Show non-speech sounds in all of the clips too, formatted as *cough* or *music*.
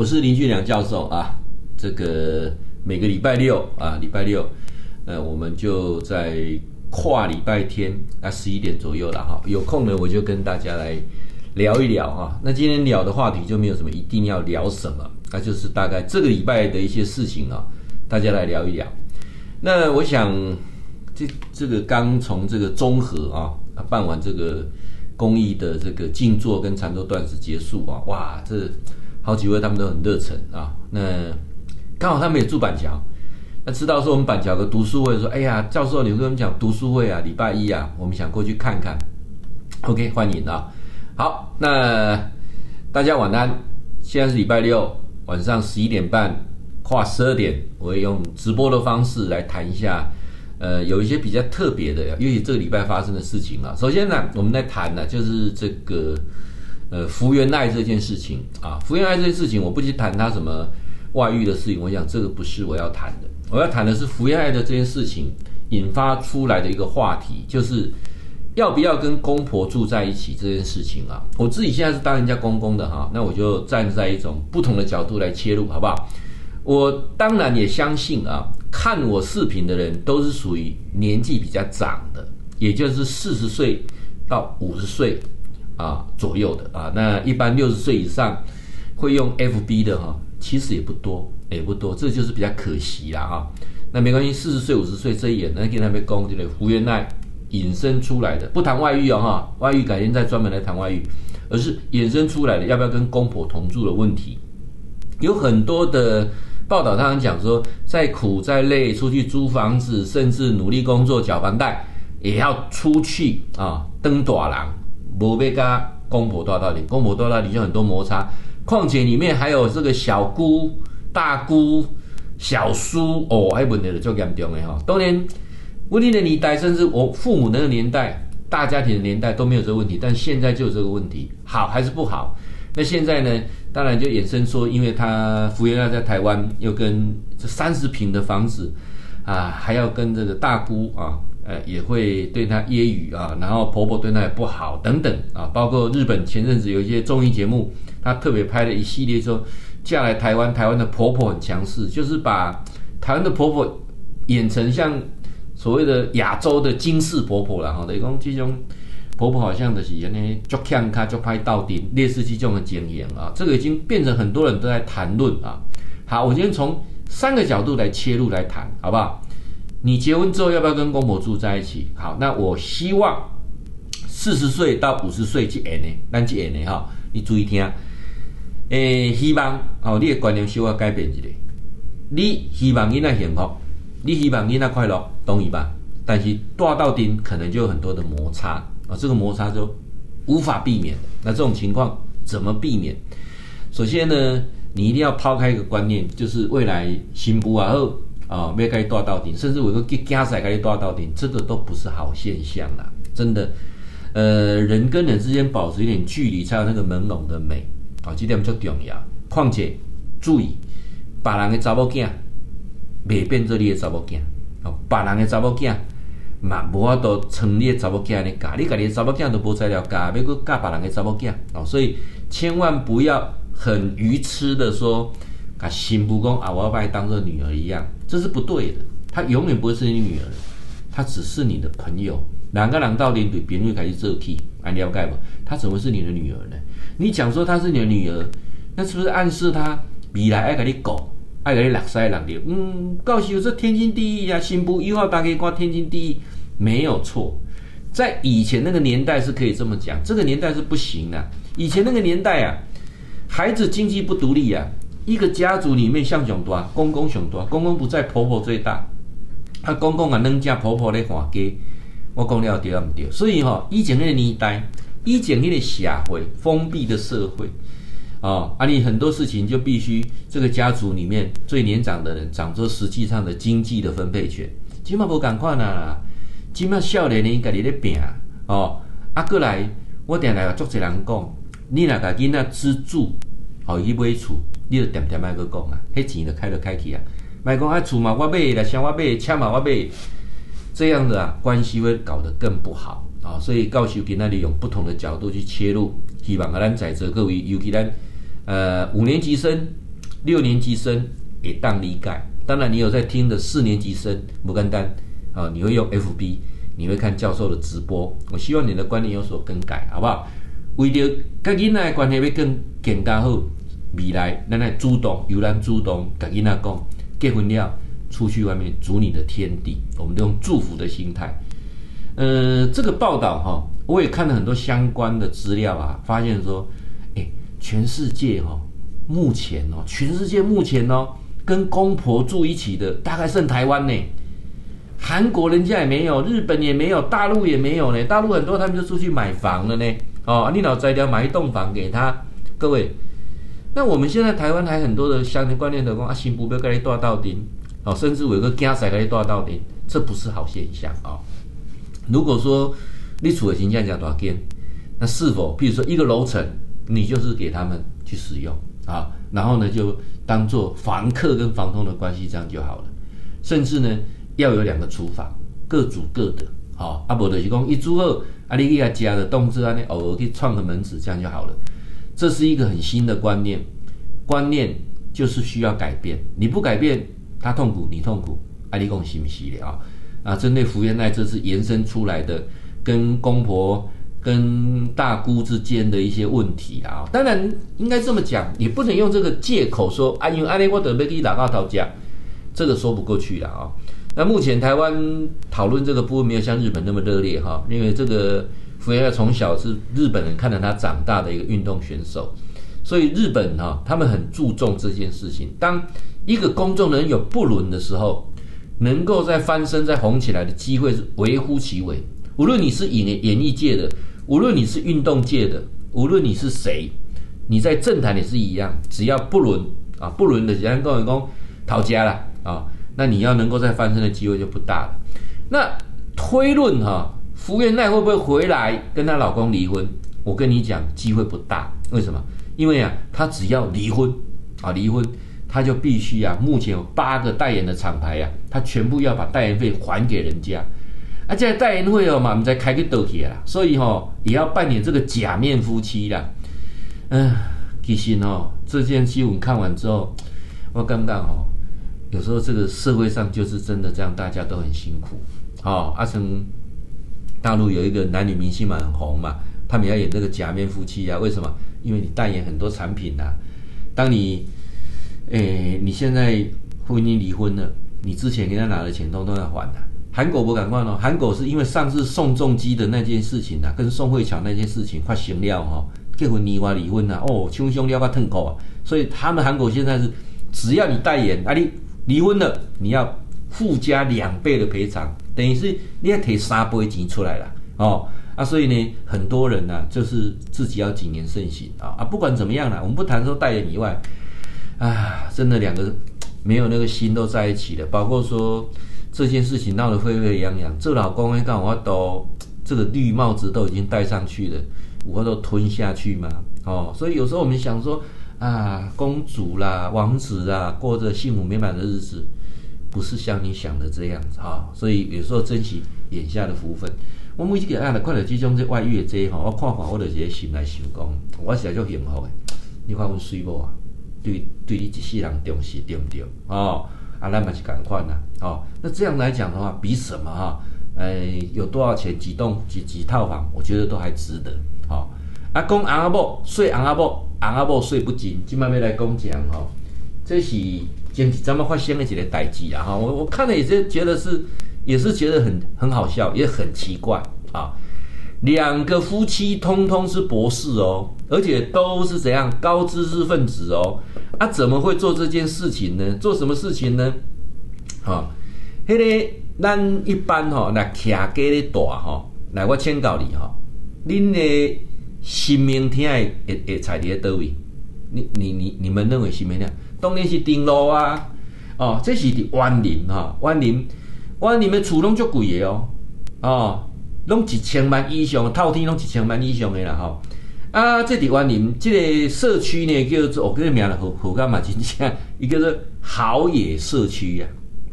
我是林俊良教授啊。这个每个礼拜六啊，礼拜六，呃，我们就在跨礼拜天啊十一点左右了哈。有空呢，我就跟大家来聊一聊哈。那今天聊的话题就没有什么一定要聊什么，那就是大概这个礼拜的一些事情啊，大家来聊一聊。那我想，这这个刚从这个综合啊办完这个公益的这个静坐跟禅坐断子结束啊，哇，这好几位他们都很热忱啊。那刚好他们也住板桥，那知道说我们板桥的读书会说，哎呀，教授，你跟我们讲读书会啊，礼拜一啊，我们想过去看看。OK，欢迎啊。好，那大家晚安。现在是礼拜六晚上十一点半，跨十二点，我会用直播的方式来谈一下，呃，有一些比较特别的，因为这个礼拜发生的事情啊。首先呢，我们在谈呢，就是这个呃福原爱这件事情啊，福原爱这件事情，我不去谈他什么。外遇的事情，我想这个不是我要谈的。我要谈的是福原爱的这件事情引发出来的一个话题，就是要不要跟公婆住在一起这件事情啊。我自己现在是当人家公公的哈，那我就站在一种不同的角度来切入，好不好？我当然也相信啊，看我视频的人都是属于年纪比较长的，也就是四十岁到五十岁啊左右的啊。那一般六十岁以上会用 FB 的哈。其实也不多，也不多，这就是比较可惜啦哈。那没关系，四十岁、五十岁这一眼，那跟他们讲这个福原爱引申出来的，不谈外遇哦哈，外遇改天再专门来谈外遇，而是衍生出来的要不要跟公婆同住的问题。有很多的报道，他们讲说，再苦再累，出去租房子，甚至努力工作缴房贷，也要出去啊，登短廊，不被跟公婆多到底，公婆多到底就很多摩擦。况且里面还有这个小姑、大姑、小叔哦，还问题的就严重的哈。当年问题的年代，甚至我父母那个年代，大家庭的年代都没有这个问题，但现在就有这个问题，好还是不好？那现在呢？当然就衍生说，因为他福原爱在台湾，又跟这三十平的房子啊，还要跟这个大姑啊，呃，也会对他揶揄啊，然后婆婆对他也不好等等啊，包括日本前阵子有一些综艺节目。他特别拍了一系列说，嫁来台湾，台湾的婆婆很强势，就是把台湾的婆婆演成像所谓的亚洲的金氏婆婆啦哈。等于讲这种婆婆好像的是原来就看她就拍到底，电视剧这么经验啊，这个已经变成很多人都在谈论啊。好，我今天从三个角度来切入来谈，好不好？你结婚之后要不要跟公婆住在一起？好，那我希望四十岁到五十岁去演呢，咱去演呢哈，你注意听。诶，希望哦，你的观念稍微改变一下。你希望囡仔幸福，你希望囡仔快乐，同意吧？但是大到顶可能就有很多的摩擦啊、哦，这个摩擦就无法避免。那这种情况怎么避免？首先呢，你一定要抛开一个观念，就是未来新妇啊后啊，没该大到顶，甚至我个家仔该大到顶，这个都不是好现象啦。真的，呃，人跟人之间保持一点距离，才有那个朦胧的美。哦，这点最重要。况且，注意，别人的查某囝，未变做你的查某囝。哦，别人的查某囝，嘛无法度成你的查某囝来嫁。你家己的查某囝都无材料嫁，要搁嫁别人的查某囝。哦，所以千万不要很愚痴的说，啊，新妇公啊，我要把你当做女儿一样，这是不对的。她永远不会是你女儿，她只是你的朋友。两个人到底对别人开始做起，还了解不？她怎么是你的女儿呢？你讲说她是你的女儿，那是不是暗示她未来爱给你搞，爱给你落塞落掉？嗯，告诉我这天经地义啊，新妇以后大家挂天经地义，没有错。在以前那个年代是可以这么讲，这个年代是不行的。以前那个年代啊，孩子经济不独立啊，一个家族里面像熊多，公公熊多，公公不在，婆婆最大。他公公啊，能嫁婆婆来还家。我讲了对啊，不对？所以哈、哦，以前那个年代，以前那个社会封闭的社会，哦，啊，你很多事情就必须这个家族里面最年长的人掌握实际上的经济的分配权。今嘛无共款啦，今嘛少年人家己咧拼，哦，啊，过来，我定来个足侪人讲，你那个囡仔资助，哦，去买厝，你就点点卖个讲啊，迄钱就开了开去啊，卖讲啊，厝嘛我买，来箱我买，车嘛我买。这样的啊，关系会搞得更不好啊，所以告诉给那里用不同的角度去切入，希望啊咱在座各位，尤其咱呃五年级生六年级生也当理解。当然，你有在听的四年级生不简单啊，你会用 FB，你会看教授的直播。我希望你的观念有所更改，好不好？为了跟囡仔的关系会更更加好，未来咱来主动，由咱主动跟囡仔讲，结婚了出去外面组你的天地，我们都用祝福的心态。呃，这个报道哈，我也看了很多相关的资料啊，发现说，哎，全世界哈，目前哦，全世界目前哦，跟公婆住一起的大概剩台湾呢，韩国人家也没有，日本也没有，大陆也没有呢，大陆很多他们就出去买房了呢。哦，你老在要买一栋房给他，各位，那我们现在台湾还很多的相关观念的讲啊，行不要跟你大到顶，哦，甚至有个家仔跟你大到顶，这不是好现象啊。哦如果说你处的形象讲多少间，那是否，譬如说一个楼层，你就是给他们去使用啊，然后呢就当做房客跟房东的关系，这样就好了。甚至呢要有两个厨房，各煮各的，好，啊，不就是讲一煮二，啊，你给他加的动作啊，你偶尔去串个门子，这样就好了。这是一个很新的观念，观念就是需要改变，你不改变，他痛苦，你痛苦，啊，你讲是不是的啊？啊，针对福原爱这次延伸出来的跟公婆、跟大姑之间的一些问题啊，当然应该这么讲，也不能用这个借口说啊，因为阿里我得被你打到头家，这个说不过去了啊。那目前台湾讨论这个部分没有像日本那么热烈哈，因为这个福原爱从小是日本人看着他长大的一个运动选手，所以日本哈他们很注重这件事情。当一个公众人有不伦的时候。能够再翻身、再红起来的机会是微乎其微。无论你是演演艺界的，无论你是运动界的，无论你是谁，你在政坛也是一样。只要不伦啊，不伦的人跟我讲逃家了啊，那你要能够再翻身的机会就不大了。那推论哈、福原爱会不会回来跟她老公离婚？我跟你讲，机会不大。为什么？因为啊，她只要离婚啊，离婚。她就必须啊，目前有八个代言的厂牌啊，她全部要把代言费还给人家，啊，这代言费哦嘛，我们再开个兜起啦，所以哦，也要扮演这个假面夫妻啦。嗯，其实哦，这件新闻看完之后，我刚刚哦，有时候这个社会上就是真的这样，大家都很辛苦。哦，阿成，大陆有一个男女明星嘛，很红嘛，他们要演这个假面夫妻啊，为什么？因为你代言很多产品呐，当你。诶，你现在婚姻离婚了，你之前给他拿的钱都都要还的。韩国不敢换哦，韩国是因为上次宋仲基的那件事情啊，跟宋慧乔那件事情发生了哈，结婚离哇离婚了哦，兄兄要不要痛口啊？所以他们韩国现在是，只要你代言啊，你离婚了，你要附加两倍的赔偿，等于是你要提三倍钱出来了哦啊，所以呢，很多人呢、啊、就是自己要谨言慎行啊啊，不管怎么样啦，我们不谈说代言以外。啊，真的两个没有那个心都在一起了，包括说这件事情闹得沸沸扬扬，这老公会干我都这个绿帽子都已经戴上去了，我都吞下去嘛。哦，所以有时候我们想说啊，公主啦、王子啦，过着幸福美满的日子，不是像你想的这样子哈、所以有时候珍惜眼下的福分。我每一个爱的快乐之中，这外遇的这哈，我看看我就直接心来想讲，我实在就幸福的。你看我水某啊。对，对你一世人重视对不对？哦，啊，咱嘛是赶快呐，哦，那这样来讲的话，比什么哈？哎，有多少钱几栋几几套房，我觉得都还值得。哦，啊，讲阿某睡阿某，阿某睡不紧，今晚要来讲讲哈，这是前几咱们发生的一个代志啊哈，我我看了也是觉得是，也是觉得很很好笑，也很奇怪啊。两个夫妻通通是博士哦，而且都是怎样高知识分子哦，啊，怎么会做这件事情呢？做什么事情呢？哈、迄、那个咱一般哈、哦，那徛家的大哈，来我请教你哈，恁的新明天会会踩在倒位？你你你你们认为新明天？当然是顶楼啊，哦，这是伫湾林哈，湾林湾林的厝拢足贵的哦，哦。拢一千万以上，透天拢一千万以上的啦吼。啊，这里湾林这个社区呢，叫做我跟你名，好好干嘛？真正 *laughs* 伊叫做豪野社区呀，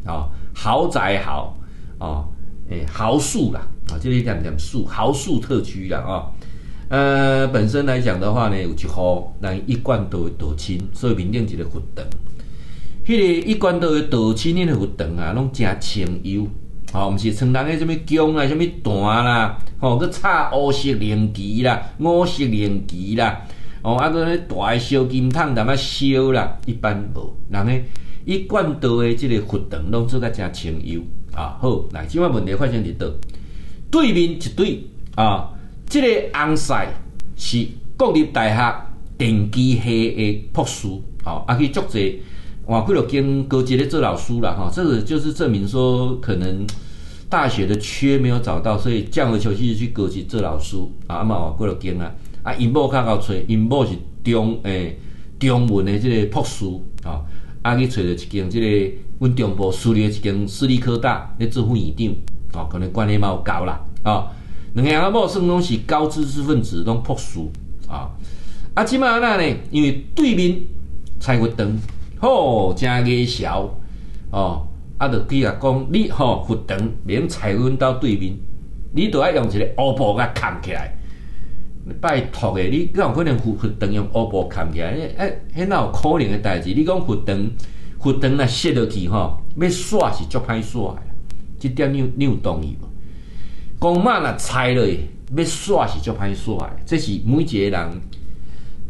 啊，豪宅豪，哦，诶，豪墅啦，啊，这里讲讲墅豪墅特区啦，啊，呃，本身来讲的话呢，有一户人一贯都会道亲，所以面顶一个佛堂。迄、个一贯都会道亲，迄个佛堂啊，拢真清幽。哦，毋是像人迄什么宫啊、什么坛啦，吼，去插乌色灵旗啦、五色灵旗啦，哦，啊，搁咧大烧金桶，淡仔烧啦，一般无。人个一贯道个即个佛堂，拢做甲真清幽。啊，好，来，即摆问题发生伫倒，对面一对啊，即、这个红晒是国立大学电机系的博士，哦，啊去足济。哇，几落间高级的做老师了哈，这个就是证明说，可能大学的缺没有找到，所以降了求其次去高级做老师啊。啊嘛，哇，几落间啊，啊，因某较够找，因某是中诶、中文的这个博士啊，啊去找到一间这个阮中部私立一间私立科大咧做副院长啊，可能关系嘛有够啦啊。两个阿某算拢是高知识分子，拢博士啊。啊，即马那呢？因为对面采佛堂。吼，真艺小哦！啊，着比如讲，你吼佛堂免采阮兜对面，你着爱用一个乌布甲盖起来。拜托诶，你敢有可能佛佛堂用乌布盖起来？诶，迄哪有可能诶代志？你讲佛堂，佛堂若摔落去吼，要煞是足歹煞诶。即点你你有同意无？公妈若踩落，要煞是足歹煞诶。这是每一个人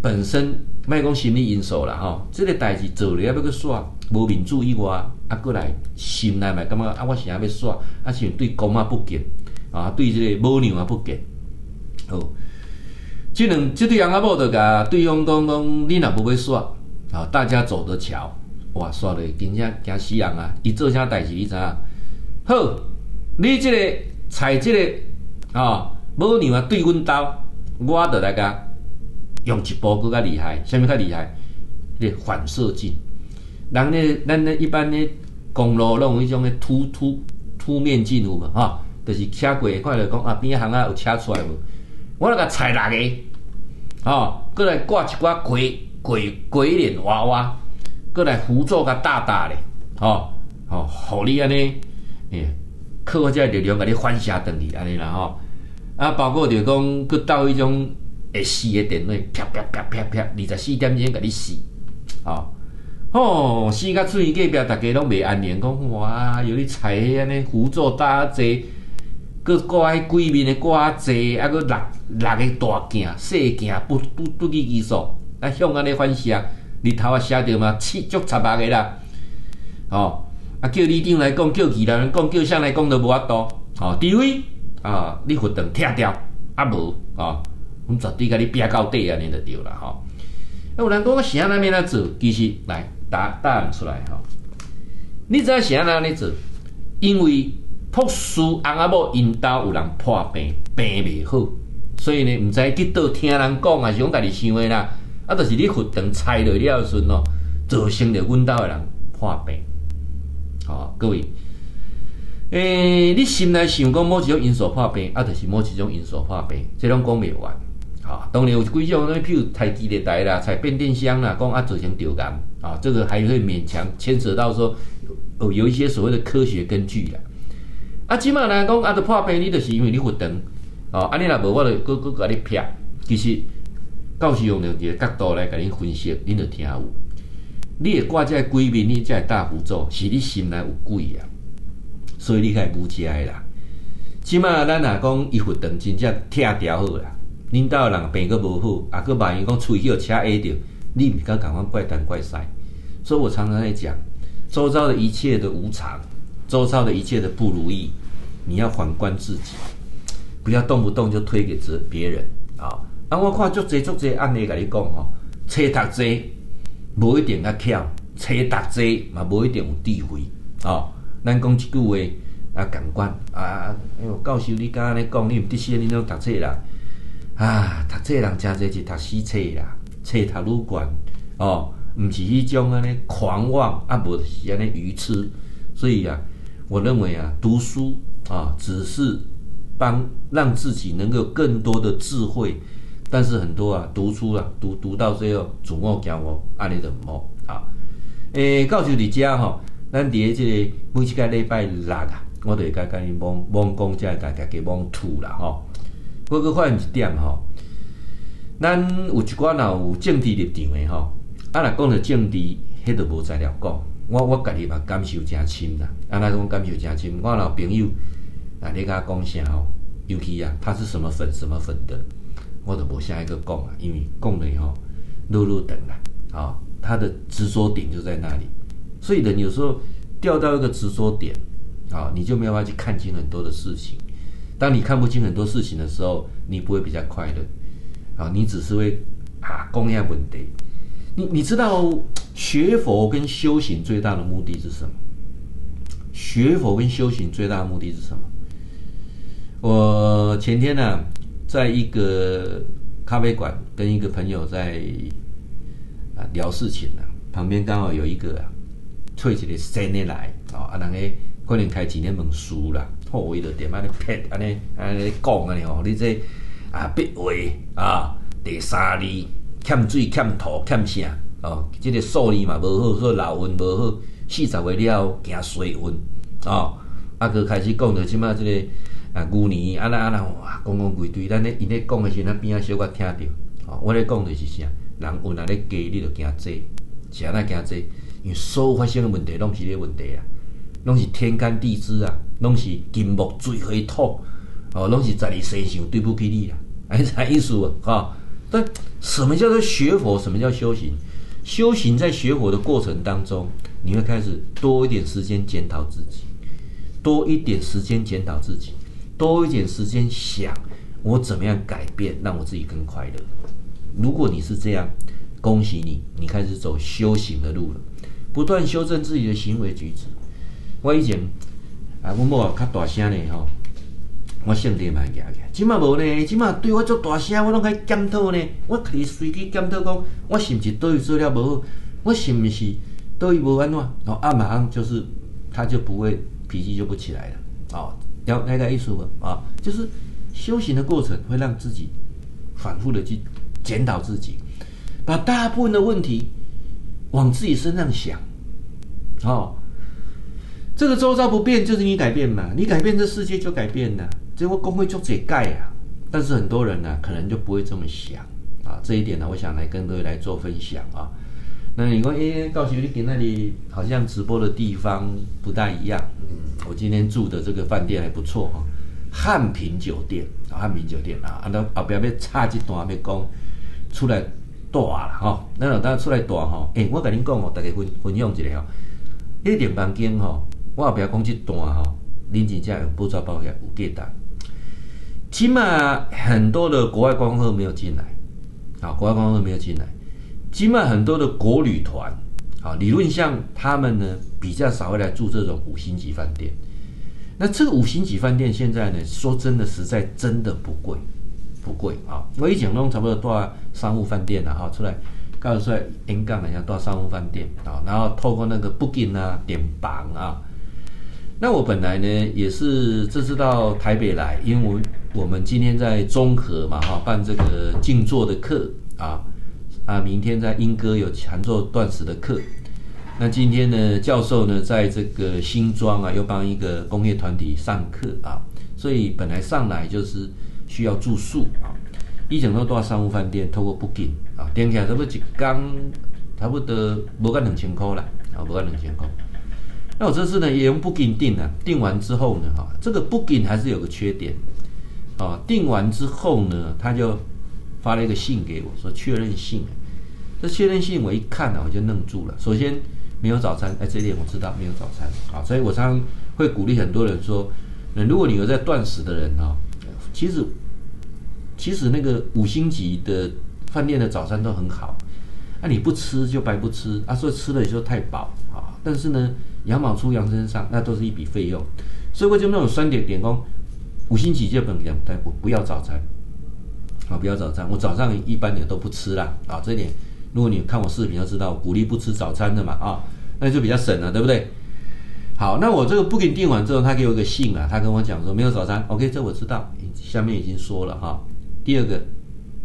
本身。卖讲心理因素啦，吼，这个代志做了要去耍，无民主以外，啊，过来心内嘛感觉啊，我是要要耍，啊，是对公啊不敬，啊，对这个母娘啊不敬。好，这两这对翁仔某着甲对方讲讲，你若无要耍，啊，大家走着瞧，哇，耍的真正惊死人啊！伊做啥代志你知影？好，你这个采这个啊，母牛啊对阮兜，我就来甲。用一步更较厉害，啥物较厉害？迄反射镜，人咧，咱咧一般咧公路拢有迄种咧凸凸凸面镜有无？吼、哦，就是车过看着讲啊边行啊有车出来无？我来甲踩六个，吼，过来挂一挂鬼鬼鬼脸娃娃，过来辅助甲大大咧，吼，吼，互你安尼，诶，靠我这力量甲你反射转去安尼啦，吼，啊，包括着讲去到迄种。会死的电话，啪啪啪啪啪，二十四点钟甲你死，哦，哦，死甲厝边隔壁，大家拢袂安宁，讲哇，有你彩安尼辅助大家坐，搁挂喺鬼面的挂坐，啊，搁六六个大镜、细镜，不不不计其数，啊，向安尼反射，日头啊，写着嘛，七足七八个啦，哦，啊，叫里长来讲，叫其他人讲，叫谁来讲都无法度，哦，除非啊，你佛堂拆掉，啊无，啊。阮绝对甲你拼到底安尼就对了吼。啊，有人讲我是安怎要怎做？其实来答答案出来吼。你知影是安怎咧做？因为博士翁仔某因兜有人破病，病袂好，所以呢，毋知去倒听人讲，还是讲家己想的啦。啊，就是你佛堂拆落了时阵哦，造成着阮兜的人破病。好，各位，诶、你心内想讲某一种因素破病，啊，就是某一种因素破病，这拢讲袂完。好，当然有几种，那譬如拆基地台啦，拆变电箱啦，讲啊造成着癌啊，这个还会勉强牵扯到说，哦，有一些所谓的科学根据啦。啊，起码来讲啊，都破病，你就是因为你佛堂，哦，啊，你若无，我就搁搁甲你撇。其实，教授用两个角度来甲你分析，你就听有。你会挂在鬼面，你才会大辅助，是你心内有鬼啊，所以你才无解啦。起码咱若讲伊佛堂真正拆掉好啦。恁兜人病个无好，啊，个万一讲喙叫车挨着，你毋敢赶快怪东怪西。所以我常常在讲，周遭的一切的无常，周遭的一切的不如意，你要反观自己，不要动不动就推给别别人啊。啊，我看足济足济案例甲你讲吼，册读侪无一定较巧，册读济嘛无一定有智慧哦。咱讲一句话啊，感官啊，哎呦，教授你刚刚咧讲，你毋得些你拢读册啦。啊，读册人真济是读死册啦，册读愈悬哦，毋是迄种安尼狂妄啊，无是安尼愚痴。所以啊，我认为啊，读书啊，只是帮让自己能够更多的智慧，但是很多啊，读书啊，读读到最后自我骄傲，安尼就毋好啊。诶、欸，教授伫遮吼，咱伫诶即个每一个礼拜六啊，我都会甲甲你网网讲，才会甲大家网吐啦吼。我佫发现一点吼，咱有一寡若有政治立场的吼，啊，若讲到政治，迄都无材料讲。我我家己嘛感受诚深啦，啊，那种感受诚深。我老朋友啊，你甲讲啥吼？尤其啊，他是什么粉什么粉的，我都无下一个讲啊，因为讲的吼，路路等啦，啊，他的执着点就在那里。所以人有时候掉到一个执着点，啊，你就没有办法去看清很多的事情。当你看不清很多事情的时候，你不会比较快乐。啊，你只是会啊，公业问题。你你知道学佛跟修行最大的目的是什么？学佛跟修行最大的目的是什么？我前天呢、在一个咖啡馆跟一个朋友在啊聊事情呢、啊，旁边刚好有一个啊，退起的生的来哦，啊，人个可能开几年门书啦，后为的点啊，你撇安尼安尼讲安尼哦，你这。啊，笔画啊，第三字欠水欠土欠啥哦？这个数字嘛无好，说老运无好，四十岁了行衰运哦。啊，佮开始讲着即马这个啊，牛年啊那啊那哇，讲讲规堆，咱咧因咧讲的时候，咱边啊小可听着哦。我咧讲的是啥？人运啊咧加，你着惊济，是安怎惊济？因为所有发生的问题拢是咧问题啊，拢是天干地支啊，拢是金木水火土。哦，拢是十二生肖对不起你啦，*laughs* 哎，啥意思啊？哈，但什么叫做学佛？什么叫修行？修行在学佛的过程当中，你会开始多一点时间检讨自己，多一点时间检讨自己，多一点时间想我怎么样改变，让我自己更快乐。如果你是这样，恭喜你，你开始走修行的路了，不断修正自己的行为举止。我以前啊，我某较大声的吼。我性格蛮强嘅，即马无呢，即马对我做大声，我拢开检讨呢。我可以随机检讨讲，我是不是对做了无好？我是不是对无安怎？然后啊，马上就是，他就不会脾气就不起来了。哦，要那个艺术啊，就是修行的过程会让自己反复的去检讨自己，把大部分的问题往自己身上想，哦，这个周遭不变，就是你改变嘛，你改变这世界就改变了。这我工会就解盖啊，但是很多人呢、可能就不会这么想啊。这一点呢，我想来跟各位来做分享啊。那你说，哎，告诉你给那里好像直播的地方不大一样。嗯，我今天住的这个饭店还不错哈、啊，汉品酒店啊，汉品酒店啊。啊，那后边要插一段要讲出来大了哈。那老大出来大哈，哎，我跟你讲哦，大家分分享一下哦。一点房间哈，我后边讲这段哈，恁真正有不抓保险有给单。起码很多的国外观光客没有进来，啊，国外观光客没有进来。起码很多的国旅团，啊，理论上他们呢比较少会来住这种五星级饭店。那这个五星级饭店现在呢，说真的，实在真的不贵，不贵啊。我以前弄差不多多少商务饭店了哈，出来告诉出来 N 杠一下多少商务饭店啊，然后透过那个 Booking 啊点房啊。那我本来呢也是这次到台北来，因为我。我们今天在中和嘛哈办这个静坐的课啊啊，明天在莺歌有禅坐断食的课。那今天呢，教授呢在这个新庄啊，又帮一个工业团体上课啊，所以本来上来就是需要住宿啊。一整都到商务饭店，透过 Booking 啊，点起来差不多一刚差不多不够两千块了啊，不够两千块。那我这次呢也用 Booking 订了，订完之后呢哈，这个 Booking 还是有个缺点。啊，订完之后呢，他就发了一个信给我，说确认信。这确认信我一看呢，我就愣住了。首先没有早餐，哎，这点我知道没有早餐啊，所以我常常会鼓励很多人说，那如果你有在断食的人啊，其实其实那个五星级的饭店的早餐都很好，那你不吃就白不吃啊，所以吃了也就太饱啊。但是呢，羊毛出羊身上，那都是一笔费用，所以我就那种酸点点工。五星级就本讲，但我不要早餐，啊，不要早餐。我早上一般也都不吃啦，啊，这点，如果你看我视频，要知道，鼓励不吃早餐的嘛，啊，那就比较省了，对不对？好，那我这个不给你订完之后，他给我个信啊，他跟我讲说没有早餐，OK，这我知道，下面已经说了哈。第二个，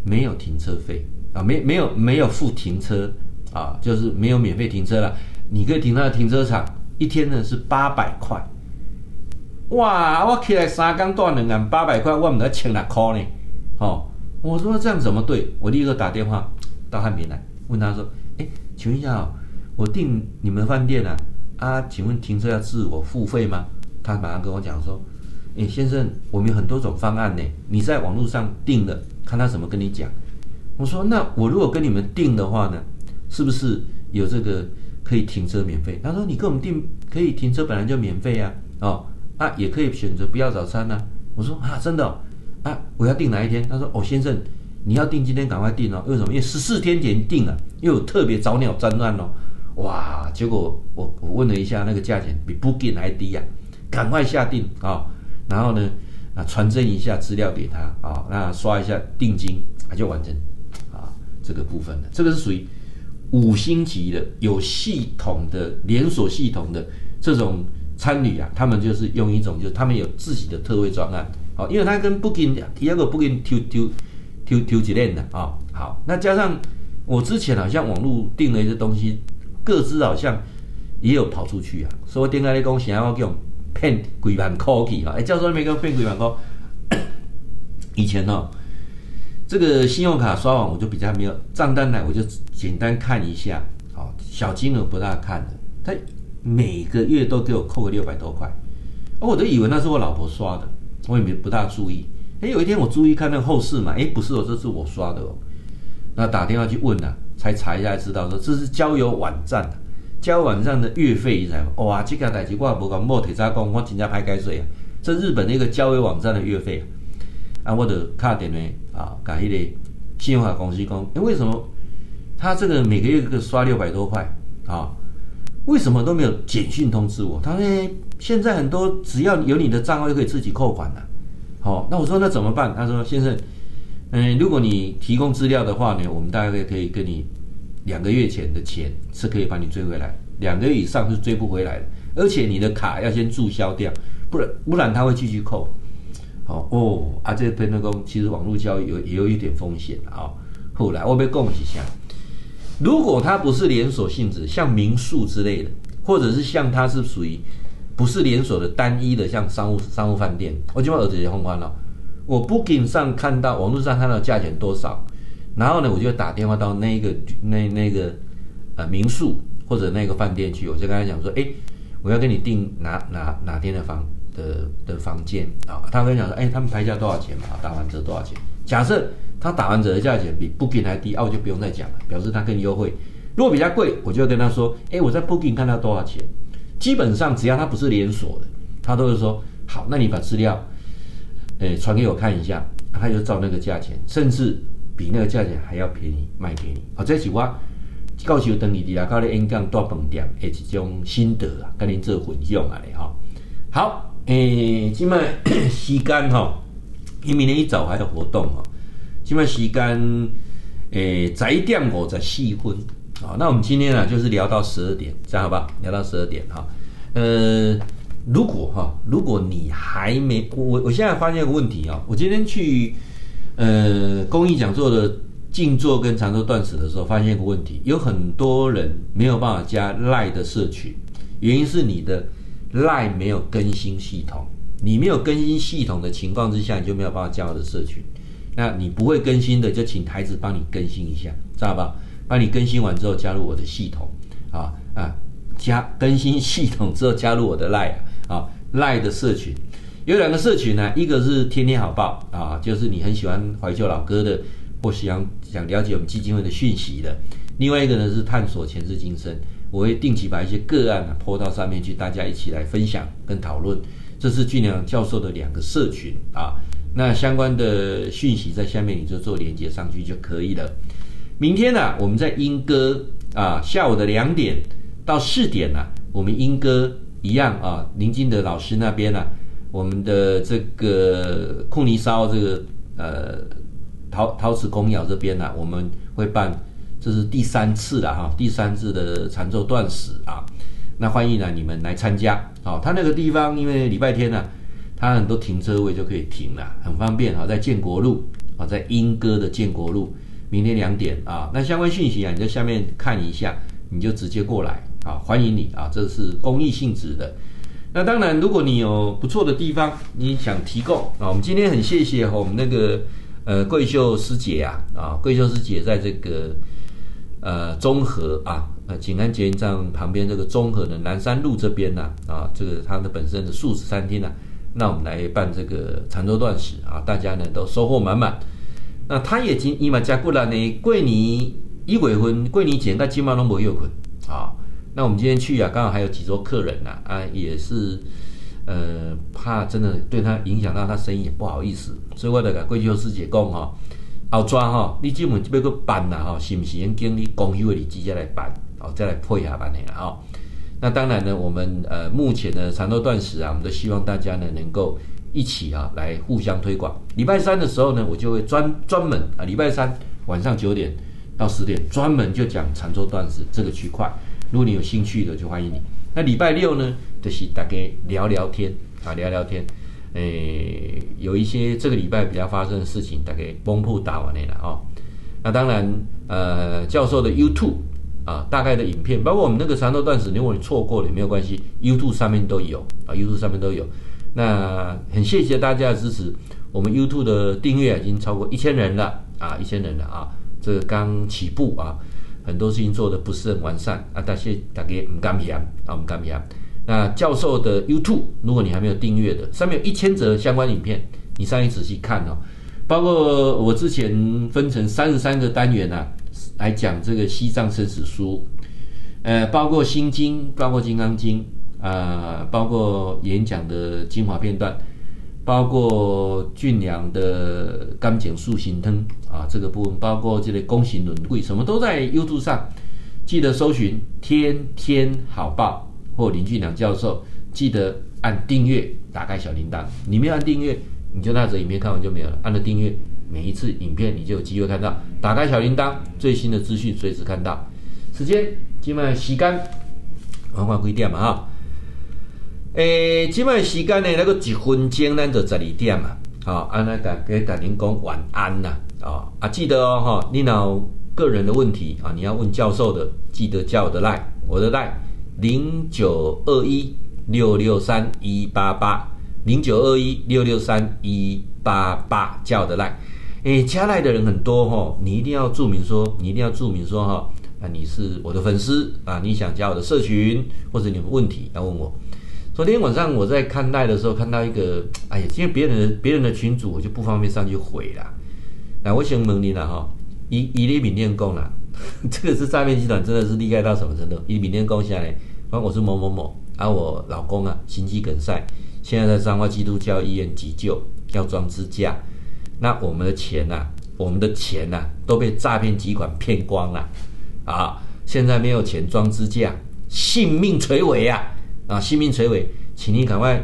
没有停车费啊，没没有没有付停车啊，就是没有免费停车了，你可以停他的停车场，一天呢是八百块。哇！我起来三工赚两万八百块，我唔得千六块呢，吼、哦！我说这样怎么对？我立刻打电话到汉平来问他说：“哎，请问一下哦，我订你们饭店啊，啊，请问停车要自我付费吗？”他马上跟我讲说：“哎，先生，我们有很多种方案呢，你在网络上订的，看他怎么跟你讲。”我说：“那我如果跟你们订的话呢，是不是有这个可以停车免费？”他说：“你跟我们订可以停车，本来就免费呀，哦，啊，也可以选择不要早餐呢。”我说：“啊，真的哦。”啊，我要订哪一天？他说：“哦，先生，你要订今天赶快订哦。为什么？因为十四天前订了，又有特别早鸟专案哦。哇！结果我我问了一下，那个价钱比 Booking 还低呀、啊，赶快下订啊、然后呢，啊，传真一下资料给他啊、那刷一下定金，他就完成啊这个部分了。这个是属于五星级的、有系统的连锁系统的这种餐旅啊，他们就是用一种，就是他们有自己的特惠专案。”因为他跟 Booking 第二个 Booking 抽抽抽抽几链的啊，好，那加上我之前好像网络订了一些东西，各自好像也有跑出去啊，所以我点开你讲想要给我骗几万块去啊，哎，教授没给我骗几万块。*coughs* 以前呢、哦，这个信用卡刷完我就比较没有账单来，我就简单看一下，好，小金额不大看的，他每个月都给我扣个六百多块，哦，我都以为那是我老婆刷的。我也没不大注意，哎，有一天我注意看那个后事嘛，哎，不是哦，这是我刷的哦。那打电话去问了，才查一下才知道说这是交友网站，交友网站的月费一才哇，这个代志我也不讲，莫铁渣工，我真正拍该水啊。这日本那个交友网站的月费啊，啊，我的卡点呢啊，改一点信用卡公司讲，哎，为什么他这个每个月个刷六百多块啊？为什么都没有简讯通知我？他说：“现在很多只要有你的账号就可以自己扣款了。”好，那我说那怎么办？他说：“先生，嗯，如果你提供资料的话呢，我们大概可以跟你两个月前的钱是可以把你追回来，两个月以上是追不回来的，而且你的卡要先注销掉，不然不然他会继续扣。”好哦，啊，这边那个其实网络交易有也有一点风险啊。后来我被供一下。如果它不是连锁性质，像民宿之类的，或者是像它是属于不是连锁的单一的，像商务商务饭店，我就把儿子也放宽了。我 Booking 上看到网络上看到价钱多少，然后呢，我就打电话到那个那那个呃民宿或者那个饭店去，我就跟他讲说，哎，我要跟你订哪哪哪天的房的的房间啊？他跟我讲说，哎，他们拍价多少钱嘛？打完折多少钱？假设。他打完折的价钱比 Booking 还低，啊，我就不用再讲了，表示他更优惠。如果比较贵，我就会跟他说，哎，我在 Booking 看到多少钱。基本上只要他不是连锁的，他都会说好，那你把资料，诶，传给我看一下，他就照那个价钱，甚至比那个价钱还要便宜卖给你。好，这是我告诉等你的啊，搞的演讲大饭店诶，一种心得啊，跟您做分享啊嘞哈。好，诶，今麦 *coughs* 时间哈，因明天一早还有活动哈。现在时间，诶，十一点五十四分，啊，那我们今天呢，就是聊到十二点，这样好不好？聊到十二点哈，呃，如果哈，如果你还没，我我现在发现一个问题啊，我今天去呃公益讲座的静坐跟长洲断食的时候，发现一个问题，有很多人没有办法加赖的社群，原因是你的赖没有更新系统，你没有更新系统的情况之下，你就没有办法加我的社群。那你不会更新的，就请孩子帮你更新一下，知道吧？帮你更新完之后，加入我的系统，啊啊，加更新系统之后加入我的 Line 啊 Line 的社群，有两个社群呢，一个是天天好报啊，就是你很喜欢怀旧老歌的，或想想了解我们基金会的讯息的；另外一个呢是探索前世今生，我会定期把一些个案呢泼到上面去，大家一起来分享跟讨论。这是俊良教授的两个社群啊。那相关的讯息在下面你就做连接上去就可以了。明天呢、啊，我们在莺歌啊，下午的两点到四点呢、啊，我们莺歌一样啊，林金德老师那边呢、啊，我们的这个库尼烧这个呃陶陶瓷公窑这边呢、啊，我们会办，这是第三次了哈，第三次的禅咒断食啊，那欢迎呢你们来参加。好，他那个地方因为礼拜天呢、啊。它很多停车位就可以停了，很方便啊，在建国路啊，在莺歌的建国路，明天两点啊，那相关讯息啊，你在下面看一下，你就直接过来啊，欢迎你啊，这是公益性质的。那当然，如果你有不错的地方，你想提供啊，我们今天很谢谢我们那个呃，桂秀师姐啊，啊，桂秀师姐在这个呃中和啊，呃，景安捷运站旁边这个中和的南山路这边呢，啊，这个它的本身的素食餐厅呢，那我们来办这个长洲断食啊，大家呢都收获满满。那他也经伊嘛加过来呢，桂林一月份，过年前他今晚拢无休困啊。那我们今天去啊，刚好还有几桌客人呐，啊，也是。呃，怕真的对他影响到他生意也不好意思，所以我得甲桂秀师姐讲哈，后抓哈，你基本要去办呐哈，是不是应经你公休的你直接来办，哦，再来配合办的啊。那当然呢，我们呃目前的长洲断食啊，我们都希望大家呢能够一起啊来互相推广。礼拜三的时候呢，我就会专专门啊，礼拜三晚上九点到十点，专门就讲长洲断食这个区块。如果你有兴趣的，就欢迎你。那礼拜六呢，就是大家聊聊天啊，聊聊天。诶、有一些这个礼拜比较发生的事情，大概崩铺打完了啊。那当然，呃，教授的 YouTube 啊，大概的影片，包括我们那个长洲断子，如果你错过了也没有关系，YouTube 上面都有啊，YouTube 上面都有。那很谢谢大家的支持，我们 YouTube 的订阅已经超过一千人了啊，一千人了啊，这个刚起步啊。很多事情做得不是很完善啊，但是大家唔甘心啊，唔甘心。那教授的 YouTube，如果你还没有订阅的，上面有一千则相关影片，你上去仔细看哦。包括我之前分成三十三个单元啊，来讲这个西藏生死书，呃，包括心经，包括金刚经啊、呃，包括演讲的精华片段。包括俊良的甘简树行汤啊，这个部分包括这类功行轮贵，什么都在 YouTube 上，记得搜寻天天好报或林俊良教授，记得按订阅，打开小铃铛。你没有按订阅，你就那则影片看完就没有了。按了订阅，每一次影片你就有机会看到。打开小铃铛，最新的资讯随时看到。时间，今晚洗干，晚晚几点嘛哈？诶，今晚时间呢，那个一分钟，咱就十二点嘛。好、哦，安那甲给甲您讲晚安呐。啊啊，记得哦哈，你有个人的问题啊，你要问教授的，记得叫我的赖，我的赖零九二一六六三一八八零九二一六六三一八八叫我的赖。诶，加赖的人很多哈，你一定要注明说，你一定要注明说哈，啊，你是我的粉丝啊，你想加我的社群，或者你有问题要问我。昨天晚上我在看赖的时候，看到一个，哎呀，因为别人的别人的群主，我就不方便上去回了。那我想问你了哈，以以你缅甸讲啦，*laughs* 这个是诈骗集团，真的是厉害到什么程度？以缅甸讲下来，反正我是某某某，啊，我老公啊心肌梗塞，现在在彰化基督教医院急救，要装支架。那我们的钱呐、啊，我们的钱呐、啊，都被诈骗集团骗光了，啊，现在没有钱装支架，性命垂危啊！啊，性命垂危，请你赶快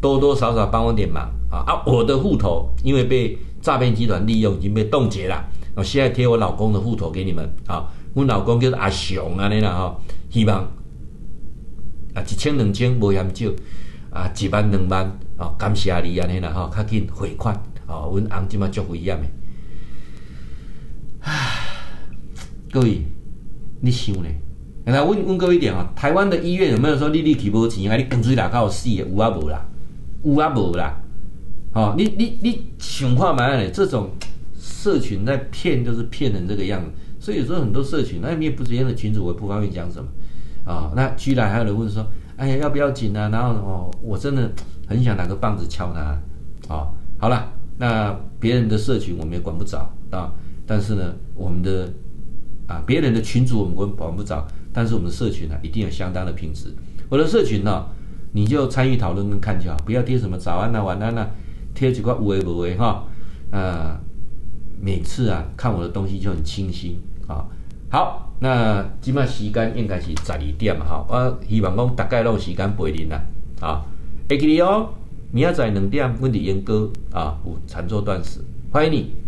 多多少少帮我点忙啊！啊，我的户头因为被诈骗集团利用，已经被冻结了。我现在贴我老公的户头给你们啊，我老公叫做阿雄啊，你啦哈，希望啊一千两千无嫌少啊，一万两万啊，感谢你安尼啦哈，赶紧汇款哦，阮翁今嘛足危险的。唉，各位，你想呢？来问问各位一点啊，台湾的医院有没有说你你提不起，还你跟水哪靠死的？有啊无啦，有啊无啦。哦，你你你想看嘛嘞？这种社群在骗，就是骗成这个样子。所以有时候很多社群，那你也不知道的群主，我不方便讲什么啊、哦。那居然还有人问说，哎呀，要不要紧啊？然后哦，我真的很想拿个棒子敲他。啊、哦，好了，那别人的社群我们也管不着啊。但是呢，我们的啊别人的群主我们管管不着。但是我们的社群呢、一定有相当的品质。我的社群呢、你就参与讨论跟看就好，不要贴什么早安呐、啊、晚安呐、啊，贴几块无为不为哈。呃，每次啊看我的东西就很清新啊。好，那今麦时间应该是十二点嘛哈。我希望讲大概拢有时间陪您啦。啊，会记得哦，明仔载两点，阮伫阉歌啊有禅坐断食，欢迎你。